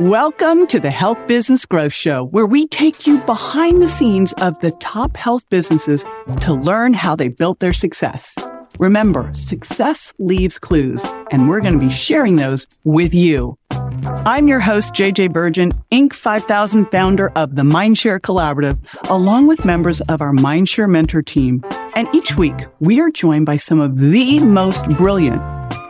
Welcome to the Health Business Growth Show, where we take you behind the scenes of the top health businesses to learn how they built their success. Remember, success leaves clues, and we're going to be sharing those with you. I'm your host, JJ Virgin, Inc. 5000 founder of the Mindshare Collaborative, along with members of our Mindshare mentor team. And each week, we are joined by some of the most brilliant,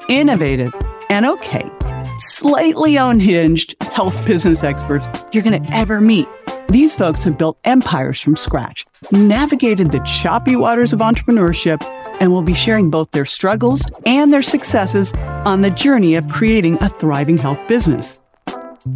innovative, and okay, slightly unhinged health business experts you're going to ever meet. These folks have built empires from scratch, navigated the choppy waters of entrepreneurship, and will be sharing both their struggles and their successes on the journey of creating a thriving health business.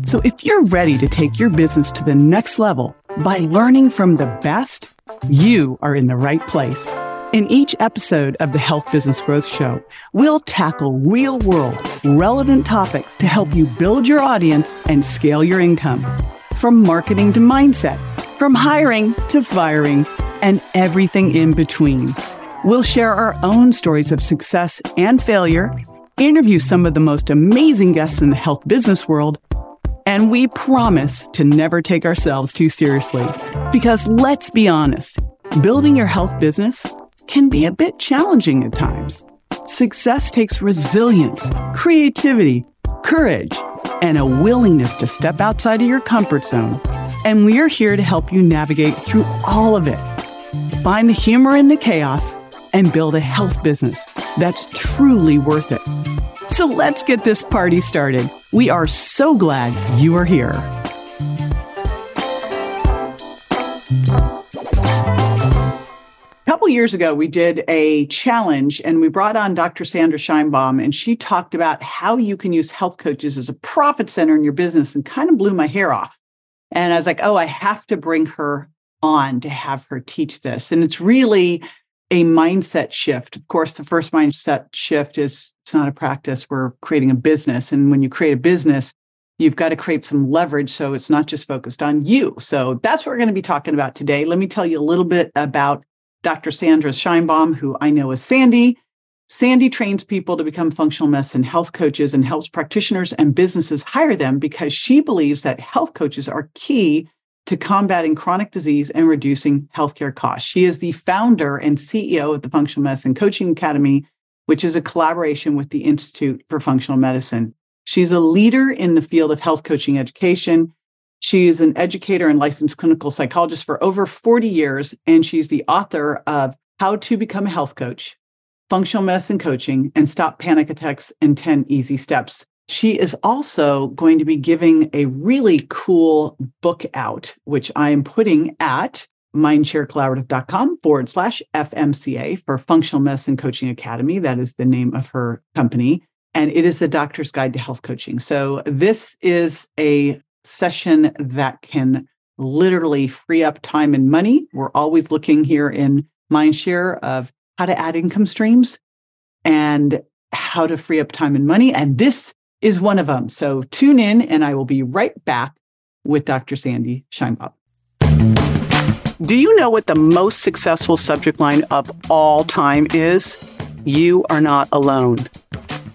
So if you're ready to take your business to the next level by learning from the best, you are in the right place. In each episode of the Health Business Growth Show, we'll tackle real world, relevant topics to help you build your audience and scale your income. From marketing to mindset, from hiring to firing, and everything in between. We'll share our own stories of success and failure, interview some of the most amazing guests in the health business world, and we promise to never take ourselves too seriously. Because let's be honest, building your health business can be a bit challenging at times. Success takes resilience, creativity, courage, and a willingness to step outside of your comfort zone. And we're here to help you navigate through all of it. Find the humor in the chaos and build a health business that's truly worth it. So let's get this party started. We are so glad you are here. Couple years ago, we did a challenge and we brought on Dr. Sandra Scheinbaum, and she talked about how you can use health coaches as a profit center in your business and kind of blew my hair off. And I was like, oh, I have to bring her on to have her teach this. And it's really a mindset shift. Of course, the first mindset shift is it's not a practice. We're creating a business. And when you create a business, you've got to create some leverage so it's not just focused on you. So that's what we're going to be talking about today. Let me tell you a little bit about Dr. Sandra Scheinbaum, who I know as Sandy. Sandy trains people to become functional medicine health coaches and helps practitioners and businesses hire them because she believes that health coaches are key to combating chronic disease and reducing healthcare costs. She is the founder and CEO of the Functional Medicine Coaching Academy, which is a collaboration with the Institute for Functional Medicine. She's a leader in the field of health coaching education. She is an educator and licensed clinical psychologist for over 40 years, and she's the author of How to Become a Health Coach, Functional Medicine Coaching, and Stop Panic Attacks in 10 Easy Steps. She is also going to be giving a really cool book out, which I am putting at mindsharecollaborative.com forward slash FMCA for Functional Medicine Coaching Academy. That is the name of her company. And it is the doctor's guide to health coaching. So this is a session that can literally free up time and money. We're always looking here in Mindshare of how to add income streams and how to free up time and money. And this is one of them. So tune in, and I will be right back with Dr. Sandy Scheinbaum. Do you know what the most successful subject line of all time is? You are not alone.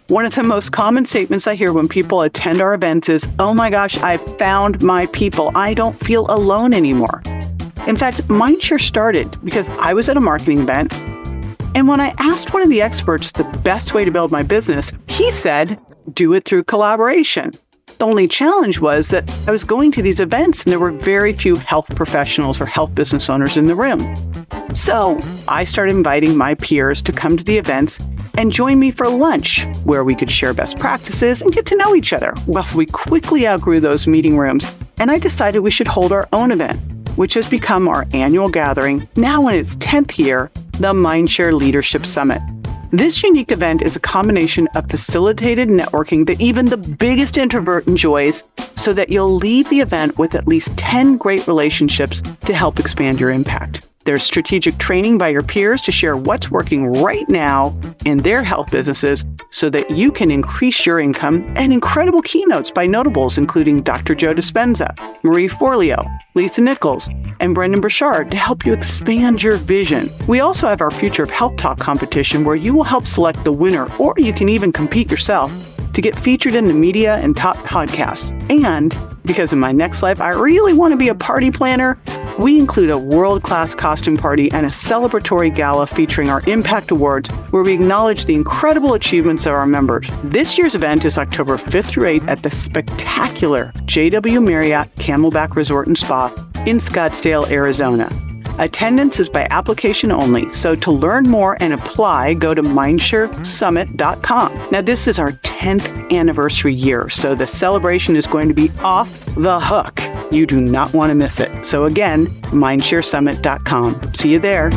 One of the most common statements I hear when people attend our events is, Oh my gosh, I found my people. I don't feel alone anymore. In fact, Mindshare started because I was at a marketing event. And when I asked one of the experts the best way to build my business, he said, do it through collaboration. The only challenge was that I was going to these events and there were very few health professionals or health business owners in the room. So I started inviting my peers to come to the events and join me for lunch, where we could share best practices and get to know each other. Well, we quickly outgrew those meeting rooms, and I decided we should hold our own event, which has become our annual gathering, now in its 10th year, the Mindshare Leadership Summit. This unique event is a combination of facilitated networking that even the biggest introvert enjoys, so that you'll leave the event with at least 10 great relationships to help expand your impact. There's strategic training by your peers to share what's working right now in their health businesses so that you can increase your income, and incredible keynotes by notables including Dr. Joe Dispenza, Marie Forleo, Lisa Nichols, and Brendon Burchard to help you expand your vision. We also have our Future of Health Talk competition where you will help select the winner, or you can even compete yourself to get featured in the media and top podcasts. And because in my next life, I really want to be a party planner, we include a world class costume party and a celebratory gala featuring our Impact Awards, where we acknowledge the incredible achievements of our members. This year's event is October 5th through 8th at the spectacular JW Marriott Camelback Resort and Spa in Scottsdale, Arizona. Attendance is by application only, so to learn more and apply, go to mindsharesummit.com. Now, this is our 10th anniversary year, so the celebration is going to be off the hook. You do not want to miss it. So, again, mindsharesummit.com. See you there.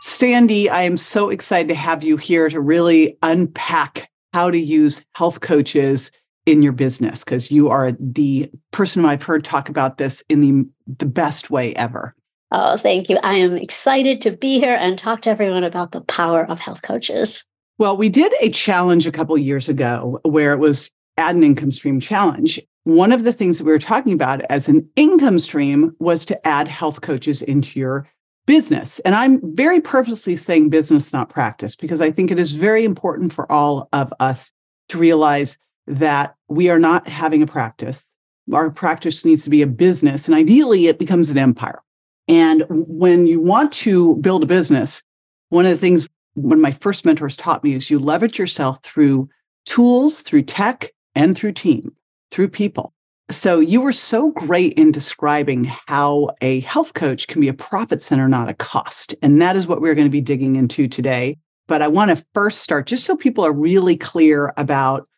Sandy, I am so excited to have you here to really unpack how to use health coaches in your business because you are the person I've heard talk about this in the the best way ever. Oh, thank you. I am excited to be here and talk to everyone about the power of health coaches. Well, we did a challenge a couple years ago where it was add an income stream challenge. One of the things that we were talking about as an income stream was to add health coaches into your business. And I'm very purposely saying business, not practice, because I think it is very important for all of us to realize that we are not having a practice. Our practice needs to be a business, and ideally, it becomes an empire. And when you want to build a business, one of the things one of my first mentors taught me is you leverage yourself through tools, through tech, and through team, through people. So you were so great in describing how a health coach can be a profit center, not a cost. And that is what we're going to be digging into today. But I want to first start just so people are really clear about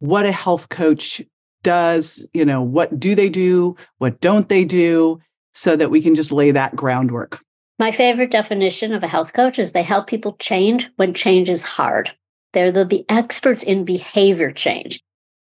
what a health coach does, you know, what do they do, what don't they do, so that we can just lay that groundwork. My favorite definition of a health coach is they help people change when change is hard. They're the, experts in behavior change.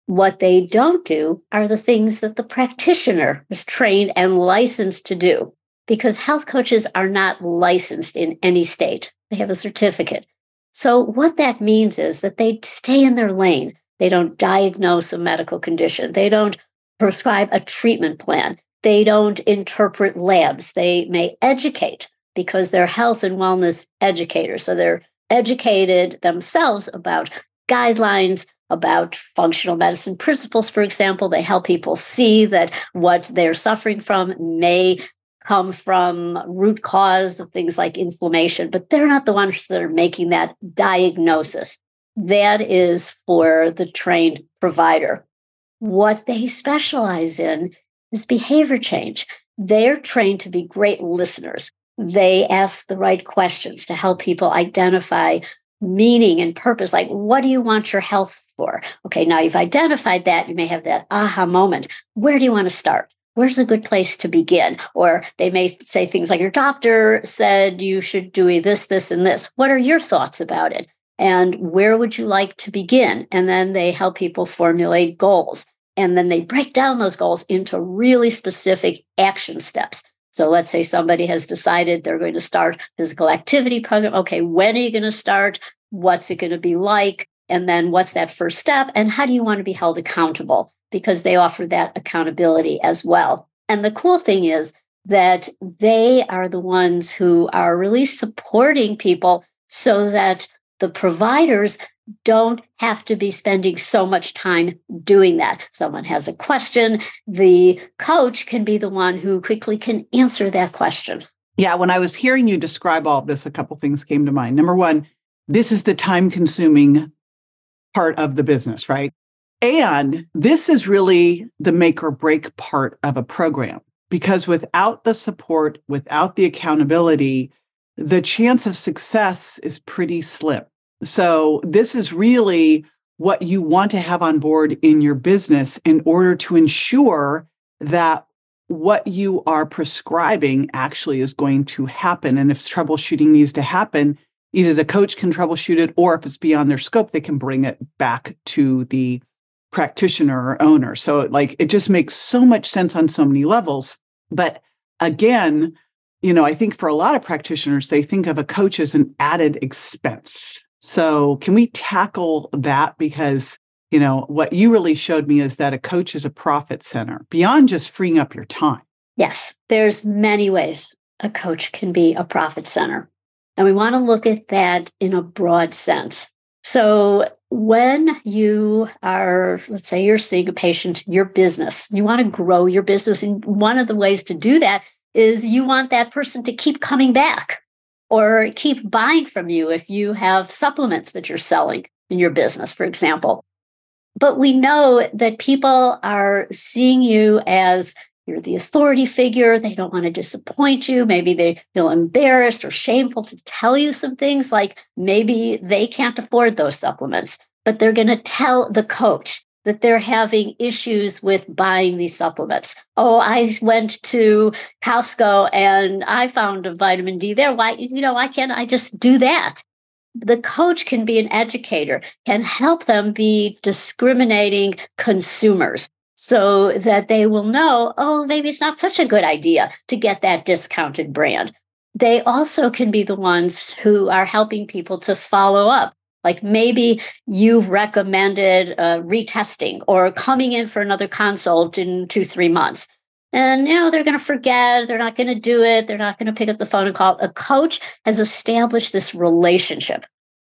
What they don't do are the things that the practitioner is trained and licensed to do, because health coaches are not licensed in any state. They have a certificate. So, what that means is that they stay in their lane. They don't diagnose a medical condition. They don't prescribe a treatment plan. They don't interpret labs. They may educate because they're health and wellness educators. So they're educated themselves about guidelines, about functional medicine principles, for example. They help people see that what they're suffering from may come from root cause of things like inflammation, but they're not the ones that are making that diagnosis that is for the trained provider. What they specialize in is behavior change. They're trained to be great listeners. They ask the right questions to help people identify meaning and purpose. Like, what do you want your health for? Okay, now you've identified that. You may have that aha moment. Where do you want to start? Where's a good place to begin? Or they may say things like, Your doctor said you should do this, this, and this. What are your thoughts about it? And where would you like to begin? And then they help people formulate goals. And then they break down those goals into really specific action steps. So let's say somebody has decided they're going to start physical activity program. Okay, when are you going to start? What's it going to be like? And then what's that first step? And how do you want to be held accountable? Because they offer that accountability as well. And the cool thing is that they are the ones who are really supporting people so that the providers don't have to be spending so much time doing that. Someone has a question, the coach can be the one who quickly can answer that question. Yeah, when I was hearing you describe all of this, a couple things came to mind. Number one, this is the time consuming part of the business, right? And this is really the make or break part of a program because without the support, without the accountability, the chance of success is pretty slim. So, this is really what you want to have on board in your business in order to ensure that what you are prescribing actually is going to happen. And if troubleshooting needs to happen, either the coach can troubleshoot it, or if it's beyond their scope, they can bring it back to the practitioner or owner. So, like, it just makes so much sense on so many levels. But again, you know, I think for a lot of practitioners, they think of a coach as an added expense. So, can we tackle that? Because, you know, what you really showed me is that a coach is a profit center beyond just freeing up your time. Yes, there's many ways a coach can be a profit center. And we want to look at that in a broad sense. So when you are, let's say you're seeing a patient, your business, you want to grow your business. And one of the ways to do that is you want that person to keep coming back or keep buying from you if you have supplements that you're selling in your business, for example. But we know that people are seeing you as you're the authority figure. They don't want to disappoint you. Maybe they feel embarrassed or shameful to tell you some things like maybe they can't afford those supplements, but they're going to tell the coach that they're having issues with buying these supplements. Oh, I went to Costco and I found a vitamin D there. Why, you know, why can't I just do that? The coach can be an educator, can help them be discriminating consumers so that they will know, oh, maybe it's not such a good idea to get that discounted brand. They also can be the ones who are helping people to follow up like maybe you've recommended uh, retesting or coming in for another consult in two, three months. And you know they're going to forget. They're not going to do it. They're not going to pick up the phone and call. A coach has established this relationship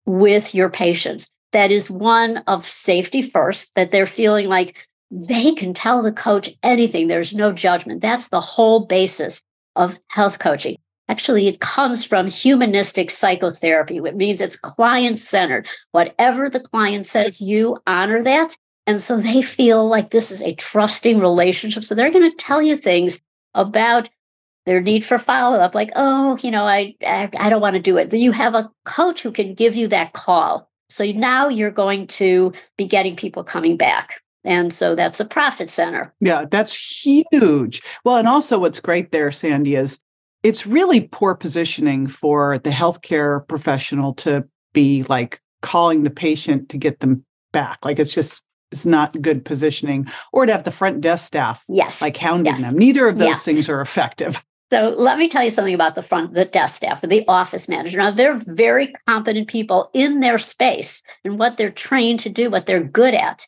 with your patients that is one of safety first. That they're feeling like they can tell the coach anything. There's no judgment. That's the whole basis of health coaching. Actually, it comes from humanistic psychotherapy, which means it's client centered. Whatever the client says, you honor that. And so they feel like this is a trusting relationship. So they're going to tell you things about their need for follow up, like, oh, you know, I, I, I don't want to do it. You have a coach who can give you that call. So now you're going to be getting people coming back. And so that's a profit center. Yeah, that's huge. Well, and also what's great there, Sandy, is it's really poor positioning for the healthcare professional to be like calling the patient to get them back. Like it's just it's not good positioning or to have the front desk staff yes like hounding yes. them neither of those yeah. things are effective so let me tell you something about the front the desk staff or the office manager now they're very competent people in their space and what they're trained to do what they're good at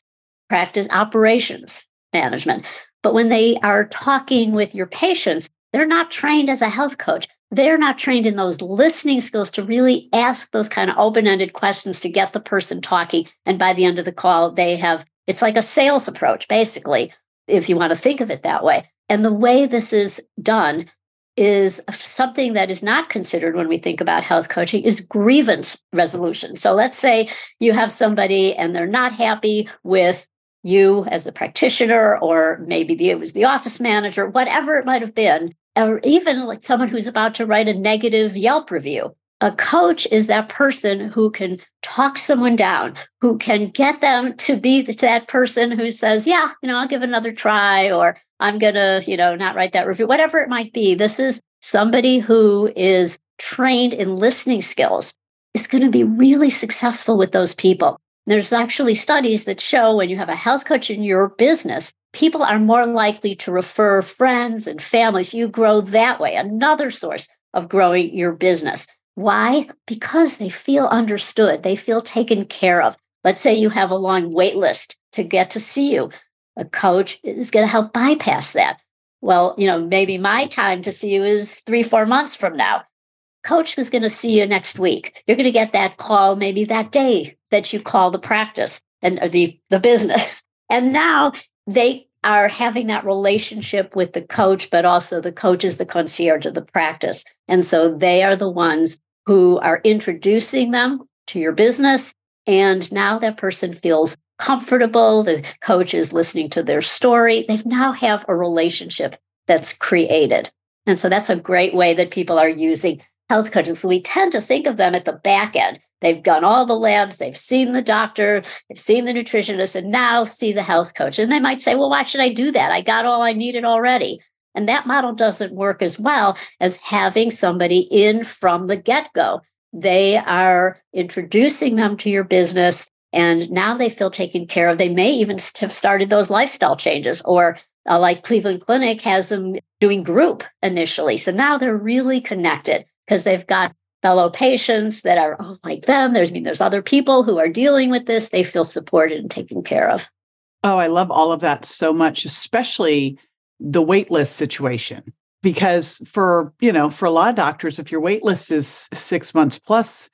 practice operations management but when they are talking with your patients they're not trained as a health coach. They're not trained in those listening skills to really ask those kind of open ended questions to get the person talking. And by the end of the call, they have it's like a sales approach, basically, if you want to think of it that way. And the way this is done is something that is not considered when we think about health coaching is grievance resolution. So let's say you have somebody and they're not happy with you as a practitioner, or maybe the, it was the office manager, whatever it might have been, or even like someone who's about to write a negative Yelp review. A coach is that person who can talk someone down, who can get them to be that person who says, Yeah, you know, I'll give another try, or I'm going to, you know, not write that review, whatever it might be. This is somebody who is trained in listening skills, is going to be really successful with those people. There's actually studies that show when you have a health coach in your business, people are more likely to refer friends and families. You grow that way, another source of growing your business. Why? Because they feel understood, they feel taken care of. Let's say you have a long wait list to get to see you. A coach is going to help bypass that. Well, you know, maybe my time to see you is three, four months from now. Coach is going to see you next week. You're going to get that call maybe that day that you call the practice and uh, the, the business. And now they are having that relationship with the coach, but also the coach is the concierge of the practice. And so they are the ones who are introducing them to your business. And now that person feels comfortable. The coach is listening to their story. They now have a relationship that's created. And so that's a great way that people are using health coaches. So we tend to think of them at the back end. They've done all the labs, they've seen the doctor, they've seen the nutritionist, and now see the health coach. And they might say, well, why should I do that? I got all I needed already. And that model doesn't work as well as having somebody in from the get go. They are introducing them to your business, and now they feel taken care of. They may even have started those lifestyle changes, or uh, like Cleveland Clinic has them doing group initially. So now they're really connected because they've got fellow patients that are like them. There's I mean, there's other people who are dealing with this. They feel supported and taken care of. Oh, I love all of that so much, especially the waitlist situation. Because for, you know, for a lot of doctors, if your waitlist is six months plus,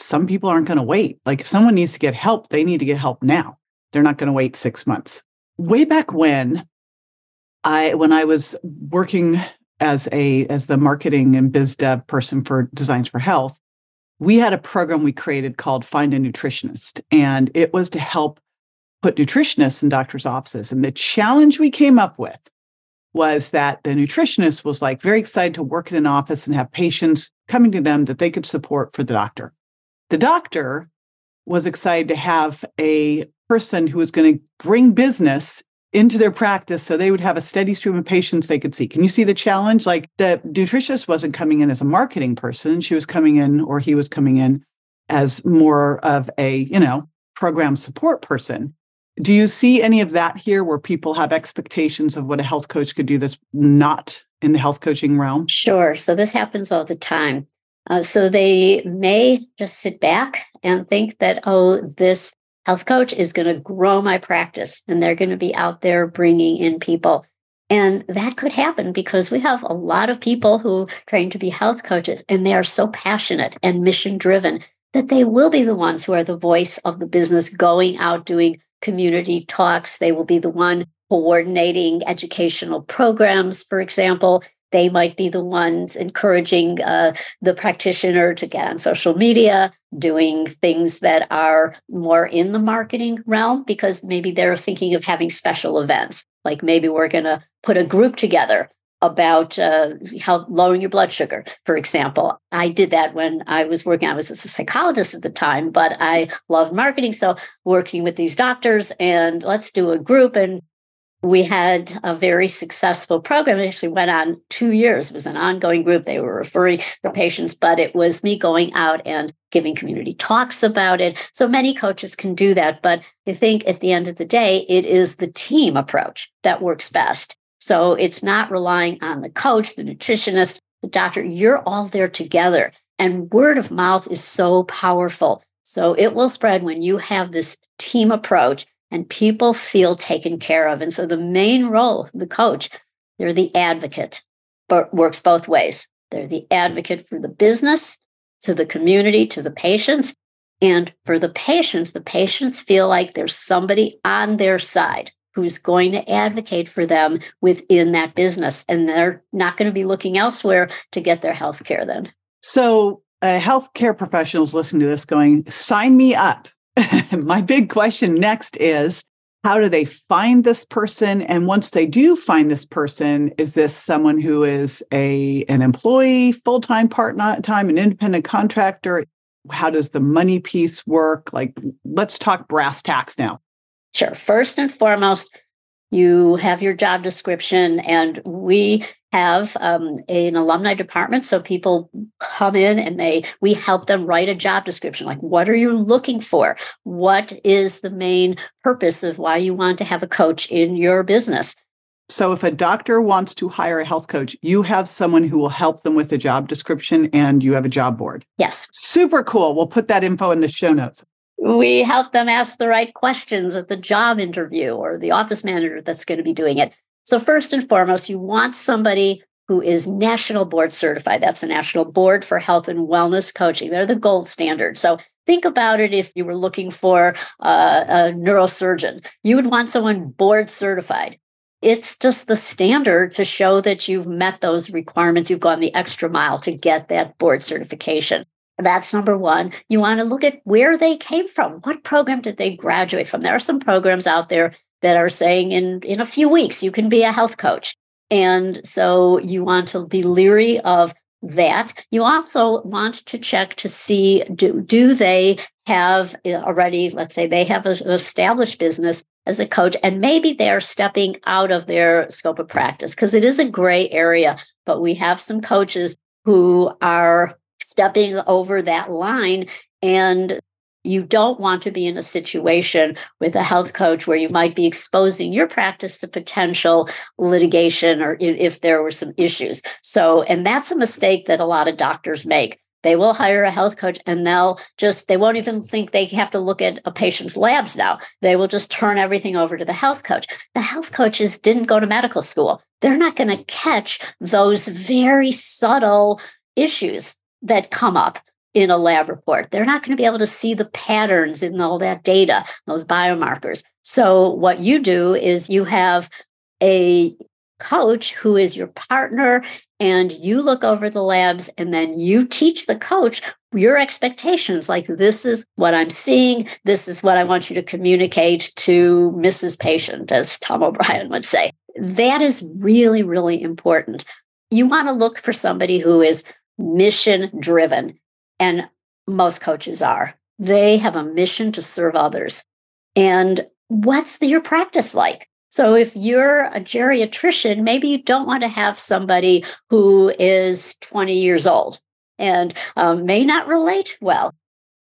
some people aren't going to wait. Like if someone needs to get help, they need to get help now. They're not going to wait six months. Way back when, I when I was working as a as the marketing and biz dev person for Designs for Health, we had a program we created called Find a Nutritionist, and it was to help put nutritionists in doctors' offices. And the challenge we came up with was that the nutritionist was like very excited to work in an office and have patients coming to them that they could support for the doctor. The doctor was excited to have a person who was going to bring business into their practice so they would have a steady stream of patients they could see. Can you see the challenge? Like the nutritionist wasn't coming in as a marketing person, she was coming in or he was coming in as more of a, you know, program support person. Do you see any of that here where people have expectations of what a health coach could do that's not in the health coaching realm? Sure. So this happens all the time. Uh, so they may just sit back and think that, oh, this health coach is going to grow my practice and they're going to be out there bringing in people. And that could happen because we have a lot of people who train to be health coaches and they are so passionate and mission driven that they will be the ones who are the voice of the business going out doing community talks. They will be the one coordinating educational programs, for example. They might be the ones encouraging uh, the practitioner to get on social media, doing things that are more in the marketing realm, because maybe they're thinking of having special events. Like maybe we're going to put a group together about uh, how lowering your blood sugar, for example. I did that when I was working. I was a psychologist at the time, but I loved marketing. So working with these doctors and let's do a group. And we had a very successful program. It actually went on two years. It was an ongoing group. They were referring their patients, but it was me going out and giving community talks about it. So many coaches can do that. But I think at the end of the day, it is the team approach that works best. So it's not relying on the coach, the nutritionist, the doctor. You're all there together. And word of mouth is so powerful. So it will spread when you have this team approach and people feel taken care of. And so the main role, the coach, they're the advocate, but works both ways. They're the advocate for the business, to the community, to the patients. And for the patients, the patients feel like there's somebody on their side who's going to advocate for them within that business. And they're not going to be looking elsewhere to get their health care then. So, uh, healthcare professionals listening to this going, sign me up. My big question next is how do they find this person? And once they do find this person is this someone who is a an employee full-time part-time an independent contractor? How does the money piece work? Like let's talk brass tacks now. Sure. First and foremost, you have your job description, and we have um, an alumni department. So people come in and they we help them write a job description. Like, what are you looking for? What is the main purpose of why you want to have a coach in your business? So, if a doctor wants to hire a health coach, you have someone who will help them with the job description and you have a job board. Yes. Super cool. We'll put that info in the show notes we help them ask the right questions at the job interview or the office manager that's going to be doing it. So, first and foremost, you want somebody who is national board certified. That's the National Board for Health and Wellness Coaching. They're the gold standard. So, think about it if you were looking for uh, a neurosurgeon, you would want someone board certified. It's just the standard to show that you've met those requirements. You've gone the extra mile to get that board certification. That's number one. You want to look at where they came from. What program did they graduate from? There are some programs out there that are saying in, in a few weeks you can be a health coach. And so you want to be leery of that. You also want to check to see do, do they have uh, already, let's say they have an established business as a coach, and maybe they're stepping out of their scope of practice because it is a gray area. But we have some coaches who are stepping over that line and you don't want to be in a situation with a health coach where you might be exposing your practice to potential litigation or if there were some issues. So, and that's a mistake that a lot of doctors make. They will hire a health coach and they'll just, they won't even think they have to look at a patient's labs now. They will just turn everything over to the health coach. The health coaches didn't go to medical school. They're not going to catch those very subtle issues that come up in a lab report. They're not going to be able to see the patterns in all that data, those biomarkers. So, what you do is you have a coach who is your partner and you look over the labs and then you teach the coach your expectations like this is what i'm seeing this is what i want you to communicate to mrs patient as Tom O'Bryan would say that is really really important you want to look for somebody who is mission driven and most coaches are they have a mission to serve others and what's your practice like so if you're a geriatrician, maybe you don't want to have somebody who is 20 years old and um, may not relate well.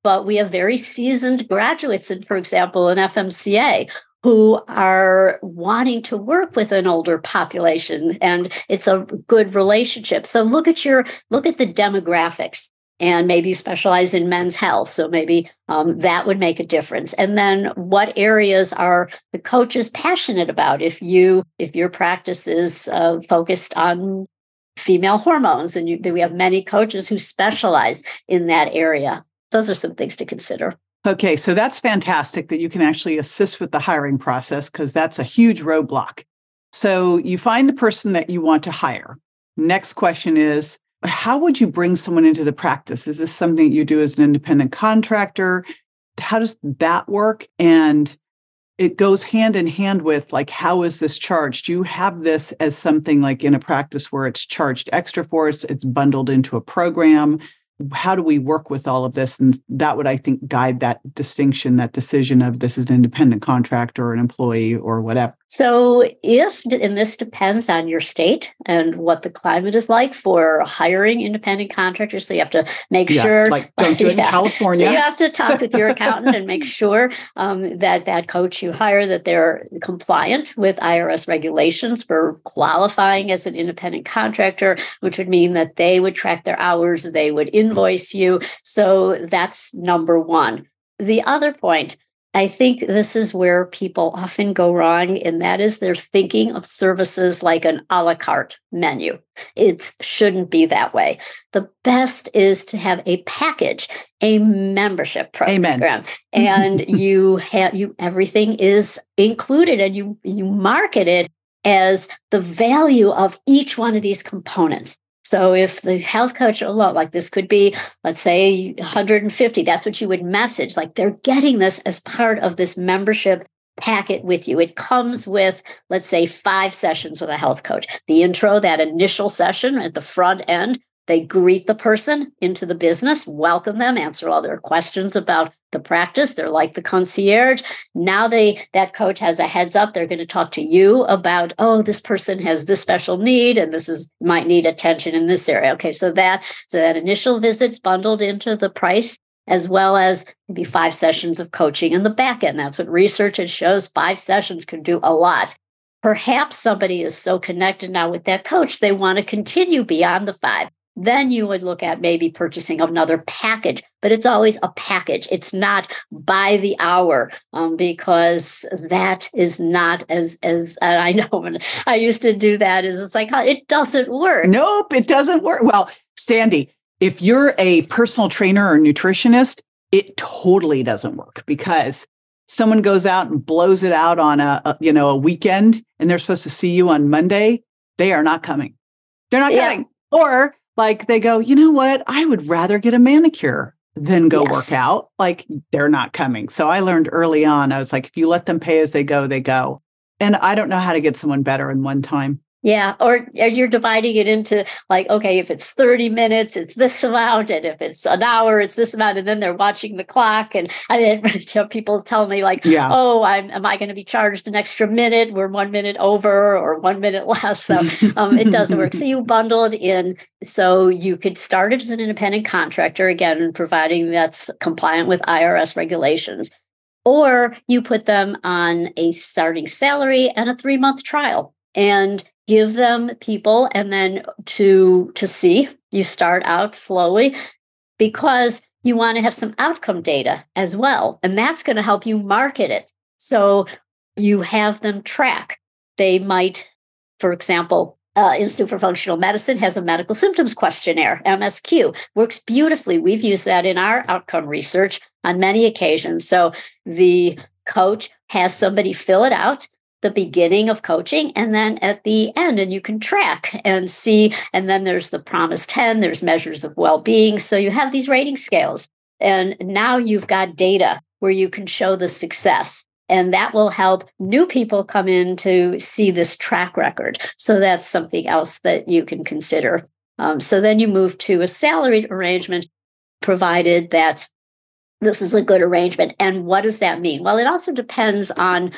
But we have very seasoned graduates, in, for example, in FMCA, who are wanting to work with an older population and it's a good relationship so look at your look at the demographics and maybe specialize in men's health. So maybe um, that would make a difference. And then what areas are the coaches passionate about? If you if your practice is uh, focused on female hormones, and you, we have many coaches who specialize in that area. Those are some things to consider. Okay, so that's fantastic that you can actually assist with the hiring process because that's a huge roadblock. So you find the person that you want to hire. Next question is how would you bring someone into the practice? Is this something you do as an independent contractor? How does that work? And it goes hand in hand with like, how is this charged? Do you have this as something like in a practice where it's charged extra for? It's bundled into a program how do we work with all of this? And that would i think guide that distinction that decision of this is an independent contractor or an employee or whatever so if and this depends on your state and what the climate is like for hiring independent contractors so you have to make yeah, sure like don't do it yeah. in california so you have to talk with your accountant and make sure um, that that coach you hire that they're compliant with irs regulations for qualifying as an independent contractor which would mean that they would track their hours they would invoice you. So that's number one. The other point, I think this is where people often go wrong, and that is they're thinking of services like an a la carte menu. It shouldn't be that way. The best is to have a package, a membership program, Amen. and you have you everything is included, and you you market it as the value of each one of these components. So if the health coach alone, like this could be, let's say 150, that's what you would message. Like they're getting this as part of this membership packet with you. It comes with, let's say, five sessions with a health coach. The intro, that initial session at the front end, they greet the person into the business, welcome them, answer all their questions about the practice. They're like the concierge. Now they that coach has a heads up. They're going to talk to you about, oh, this person has this special need and this is might need attention in this area. Okay, so that so that initial visit's bundled into the price as well as maybe five sessions of coaching in the back end. That's what research shows. Five sessions can do a lot. Perhaps somebody is so connected now with that coach, they want to continue beyond the five then you would look at maybe purchasing another package but it's always a package. It's not by the hour um, because that is not as as i know when i used to do that as a psychologist it doesn't work. Nope it doesn't work. Well sandy if you're a personal trainer or nutritionist it totally doesn't work because someone goes out and blows it out on a, a you know a weekend and they're supposed to see you on monday they are not coming. They're not yeah. coming. Or like they go, you know what? I would rather get a manicure than go yes. work out. Like they're not coming. So I learned early on, I was like, if you let them pay as they go, they go. And I don't know how to get someone better in one time. Yeah, or you're dividing it into like, okay, if it's 30 minutes, it's this amount, and if it's an hour, it's this amount, and then they're watching the clock. And I didn't you know, people tell me like, yeah. oh, I'm, am I going to be charged an extra minute? We're one minute over or one minute less, so um, it doesn't work. So you bundle it in, so you could start it as an independent contractor again, providing that's compliant with IRS regulations, or you put them on a starting salary and a three month trial. And give them people and then to to see you start out slowly because you want to have some outcome data as well and that's going to help you market it so you have them track they might for example uh, Institute for Functional Medicine has a medical symptoms questionnaire, MSQ, works beautifully. We've used that in our outcome research on many occasions. So the coach has somebody fill it out the beginning of coaching and then at the end and you can track and see and then there's the PROMIS 10 there's measures of well-being so you have these rating scales and now you've got data where you can show the success and that will help new people come in to see this track record. So that's something else that you can consider. Um, so then you move to a salaried arrangement, provided that this is a good arrangement. And what does that mean? Well, it also depends on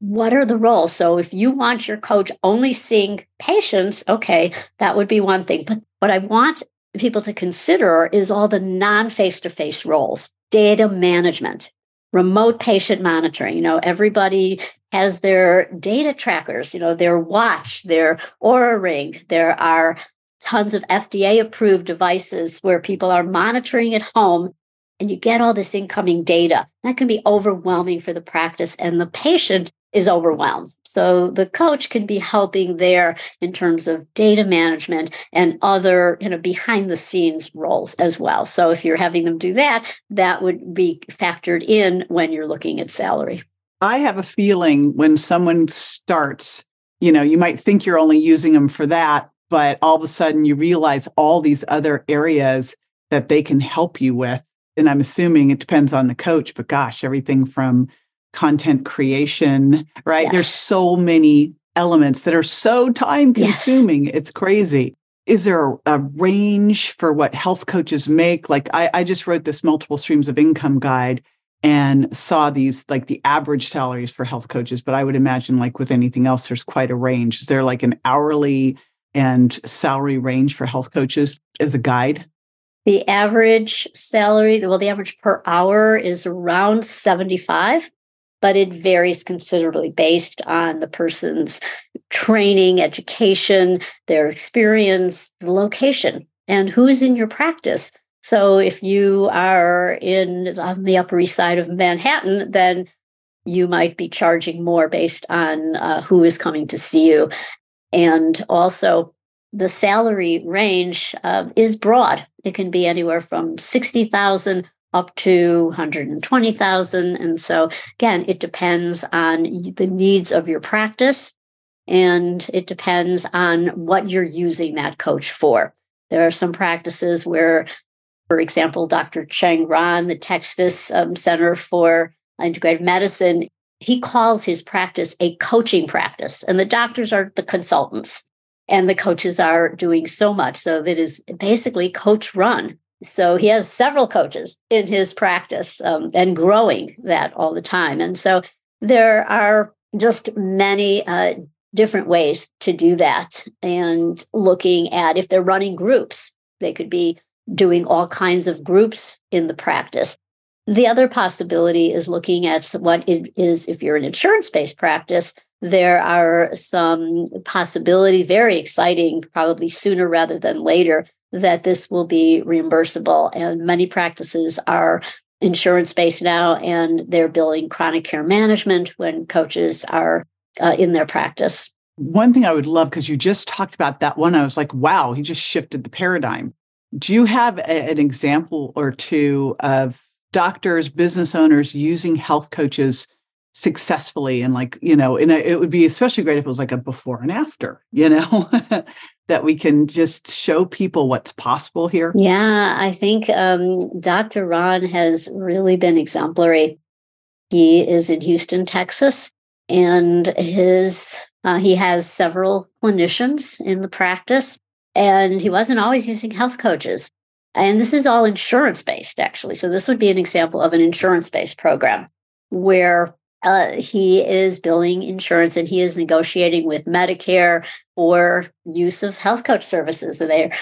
what are the roles. So if you want your coach only seeing patients, okay, that would be one thing. But what I want people to consider is all the non face to face roles, data management, remote patient monitoring. You know, everybody has their data trackers, you know, their watch, their Oura ring. There are tons of FDA approved devices where people are monitoring at home and you get all this incoming data. That can be overwhelming for the practice and the patient is overwhelmed. So the coach can be helping there in terms of data management and other, you know, behind the scenes roles as well. So if you're having them do that, that would be factored in when you're looking at salary. I have a feeling when someone starts, you know, you might think you're only using them for that, but all of a sudden you realize all these other areas that they can help you with. And I'm assuming it depends on the coach, but gosh, everything from content creation, right? Yes. There's so many elements that are so time consuming. Yes. It's crazy. Is there a, a, range for what health coaches make? Like I, I just wrote this multiple streams of income guide and saw these like the average salaries for health coaches, but I would imagine like with anything else, there's quite a range. Is there like an hourly and salary range for health coaches as a guide? The average salary, well, the average per hour is around 75 but it varies considerably based on the person's training, education, their experience, the location, and who's in your practice. So if you are in on the Upper East Side of Manhattan, then you might be charging more based on uh, who is coming to see you. And also, the salary range uh, is broad. It can be anywhere from 60,000 up to 120,000. And so, again, it depends on the needs of your practice and it depends on what you're using that coach for. There are some practices where, for example, Dr. Cheng Ruan, the Texas um, Center for Integrative Medicine, he calls his practice a coaching practice, and the doctors are the consultants, and the coaches are doing so much. So that is basically coach run. So he has several coaches in his practice um, and growing that all the time. And so there are just many uh, different ways to do that. And looking at if they're running groups, they could be doing all kinds of groups in the practice. The other possibility is looking at what it is if you're an insurance based practice. There are some possibility, very exciting, probably sooner rather than later, that this will be reimbursable. And many practices are insurance based now and they're billing chronic care management when coaches are uh, in their practice. One thing I would love, because you just talked about that one, I was like, wow, he just shifted the paradigm. Do you have a, an example or two of doctors, business owners using health coaches successfully? And like, you know, and it would be especially great if it was like a before and after, you know, that we can just show people what's possible here? Yeah, I think um, Dr. Ruan has really been exemplary. He is in Houston, Texas, and his uh, he has several clinicians in the practice, and he wasn't always using health coaches. And this is all insurance based, actually. So this would be an example of an insurance based program where uh, he is billing insurance and he is negotiating with Medicare for use of health coach services. And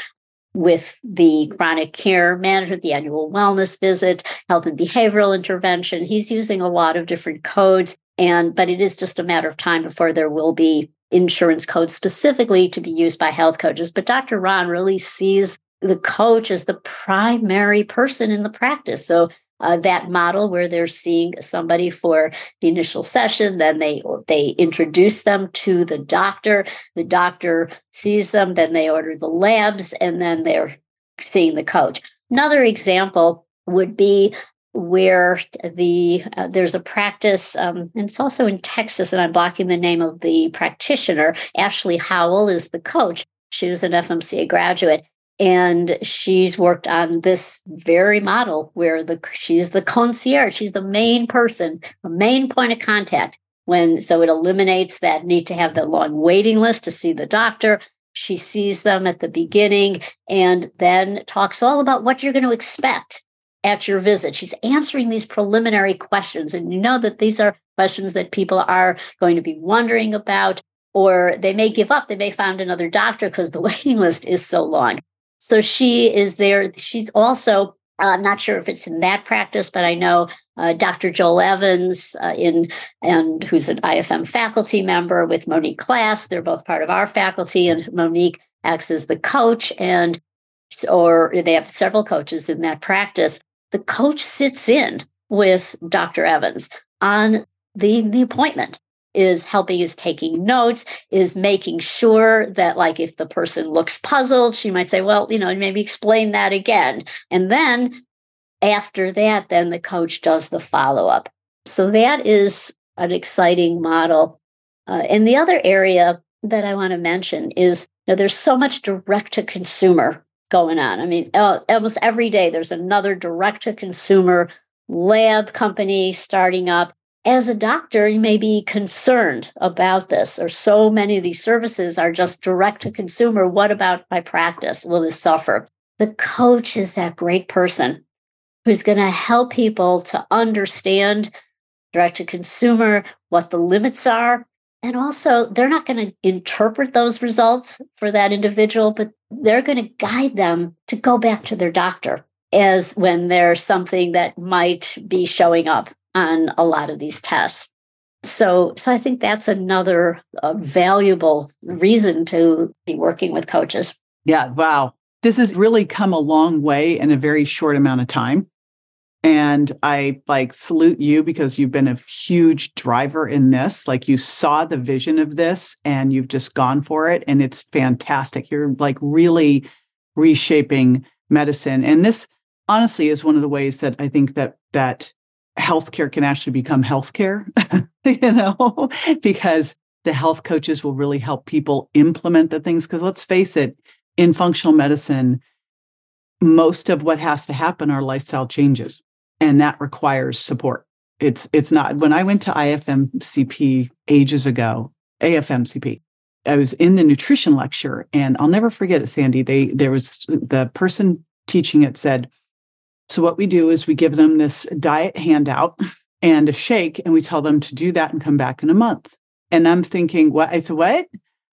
with the chronic care management, the annual wellness visit, health and behavioral intervention. He's using a lot of different codes. And but it is just a matter of time before there will be insurance codes specifically to be used by health coaches. But Dr. Ruan really sees the coach as the primary person in the practice. So uh, that model where they're seeing somebody for the initial session then they they introduce them to the doctor. The doctor sees them then they order the labs and then they're seeing the coach. Another example would be where the uh, there's a practice um, and it's also in texas and i'm blocking the name of the practitioner. Ashley howell is the coach. She was an fmca graduate and she's worked on this very model where the she's the concierge she's the main person the main point of contact. When so it eliminates that need to have the long waiting list to see the doctor. She sees them at the beginning and then talks all about what you're going to expect at your visit. She's answering these preliminary questions and you know that these are questions that people are going to be wondering about or they may give up they may find another doctor because the waiting list is so long so she is there. She's also uh, I'm not sure if it's in that practice, but I know uh, Dr. Joel Evans uh, in and who's an IFM faculty member with Monique Class. They're both part of our faculty, and Monique acts as the coach, and or they have several coaches in that practice. The coach sits in with Dr. Evans on the, the appointment is helping is taking notes is making sure that like if the person looks puzzled she might say well you know maybe explain that again. And then after that then the coach does the follow up so that is an exciting model. Uh, and the other area that i want to mention is you know, there's so much direct to consumer going on. I mean uh, almost every day there's another direct to consumer lab company starting up as a doctor, you may be concerned about this, or so many of these services are just direct to consumer. What about my practice? Will this suffer? The coach is that great person who's going to help people to understand direct to consumer, what the limits are. And also, they're not going to interpret those results for that individual, but they're going to guide them to go back to their doctor as when there's something that might be showing up on a lot of these tests. So, so I think that's another uh, valuable reason to be working with coaches. Yeah, wow. This has really come a long way in a very short amount of time. And I like salute you because you've been a huge driver in this. Like you saw the vision of this and you've just gone for it. And it's fantastic. You're like really reshaping medicine. And this honestly is one of the ways that I think that that healthcare can actually become healthcare, you know, because the health coaches will really help people implement the things. Because let's face it, in functional medicine, most of what has to happen are lifestyle changes, and that requires support. It's it's not when I went to IFMCP ages ago, AFMCP. I was in the nutrition lecture, and I'll never forget it, Sandy. They there was the person teaching it said, so, what we do is we give them this diet handout and a shake, and we tell them to do that and come back in a month. And I'm thinking, what? I said, what?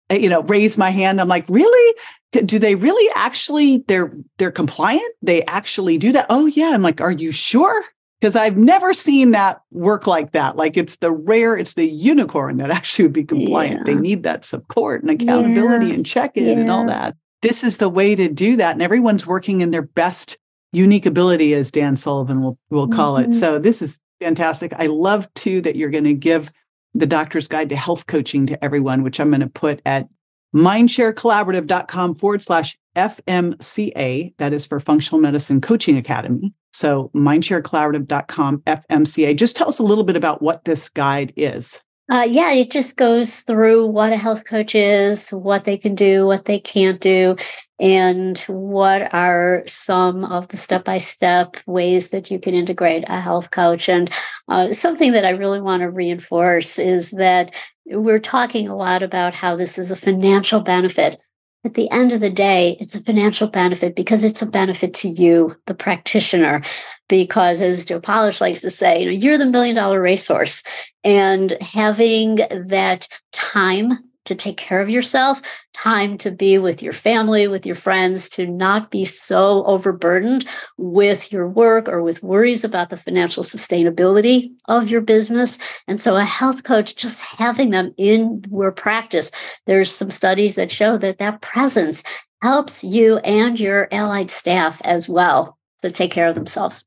I, you know, raise my hand. I'm like, really? Do they really actually? They're they're compliant. They actually do that. Oh yeah. I'm like, are you sure? Because I've never seen that work like that. Like it's the rare, it's the unicorn that actually would be compliant. Yeah. They need that support and accountability yeah. and check in yeah. and all that. This is the way to do that. And everyone's working in their best unique ability, as Dan Sullivan will, will call mm-hmm. it. So this is fantastic. I love too that you're going to give the doctor's guide to health coaching to everyone, which I'm going to put at mindsharecollaborative.com forward slash FMCA. That is for Functional Medicine Coaching Academy. So mindsharecollaborative.com FMCA. Just tell us a little bit about what this guide is. Uh, yeah, it just goes through what a health coach is, what they can do, what they can't do, and what are some of the step by step ways that you can integrate a health coach. And uh, something that I really want to reinforce is that we're talking a lot about how this is a financial benefit at the end of the day, it's a financial benefit because it's a benefit to you, the practitioner. Because as Joe Polish likes to say, you know, you're the million dollar racehorse. And having that time to take care of yourself, time to be with your family, with your friends, to not be so overburdened with your work or with worries about the financial sustainability of your business. And so, a health coach, just having them in your practice, there's some studies that show that that presence helps you and your allied staff as well to take care of themselves.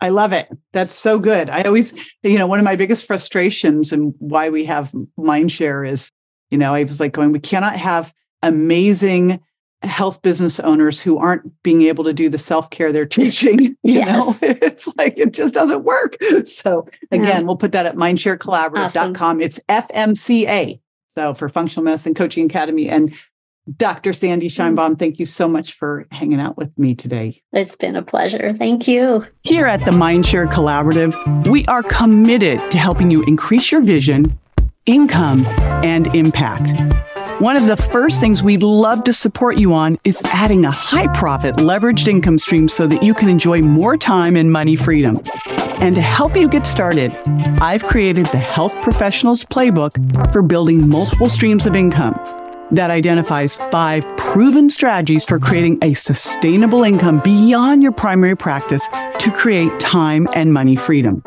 I love it. That's so good. I always, you know, one of my biggest frustrations and why we have Mindshare is, you know, I was like going, we cannot have amazing health business owners who aren't being able to do the self-care they're teaching you yes. know it's like it just doesn't work so again yeah. we'll put that at mindsharecollaborative.com awesome. it's fmca so for functional medicine coaching academy and dr sandy mm. scheinbaum thank you so much for hanging out with me today it's been a pleasure thank you here at the mindshare collaborative we are committed to helping you increase your vision income and impact one of the first things we'd love to support you on is adding a high profit leveraged income stream so that you can enjoy more time and money freedom. And to help you get started, I've created the Health Professionals Playbook for building multiple streams of income that identifies five proven strategies for creating a sustainable income beyond your primary practice to create time and money freedom.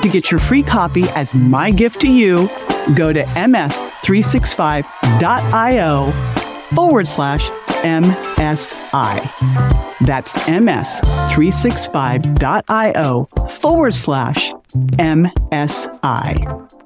To get your free copy as my gift to you, go to ms365.io forward slash MSI. That's ms365.io forward slash MSI.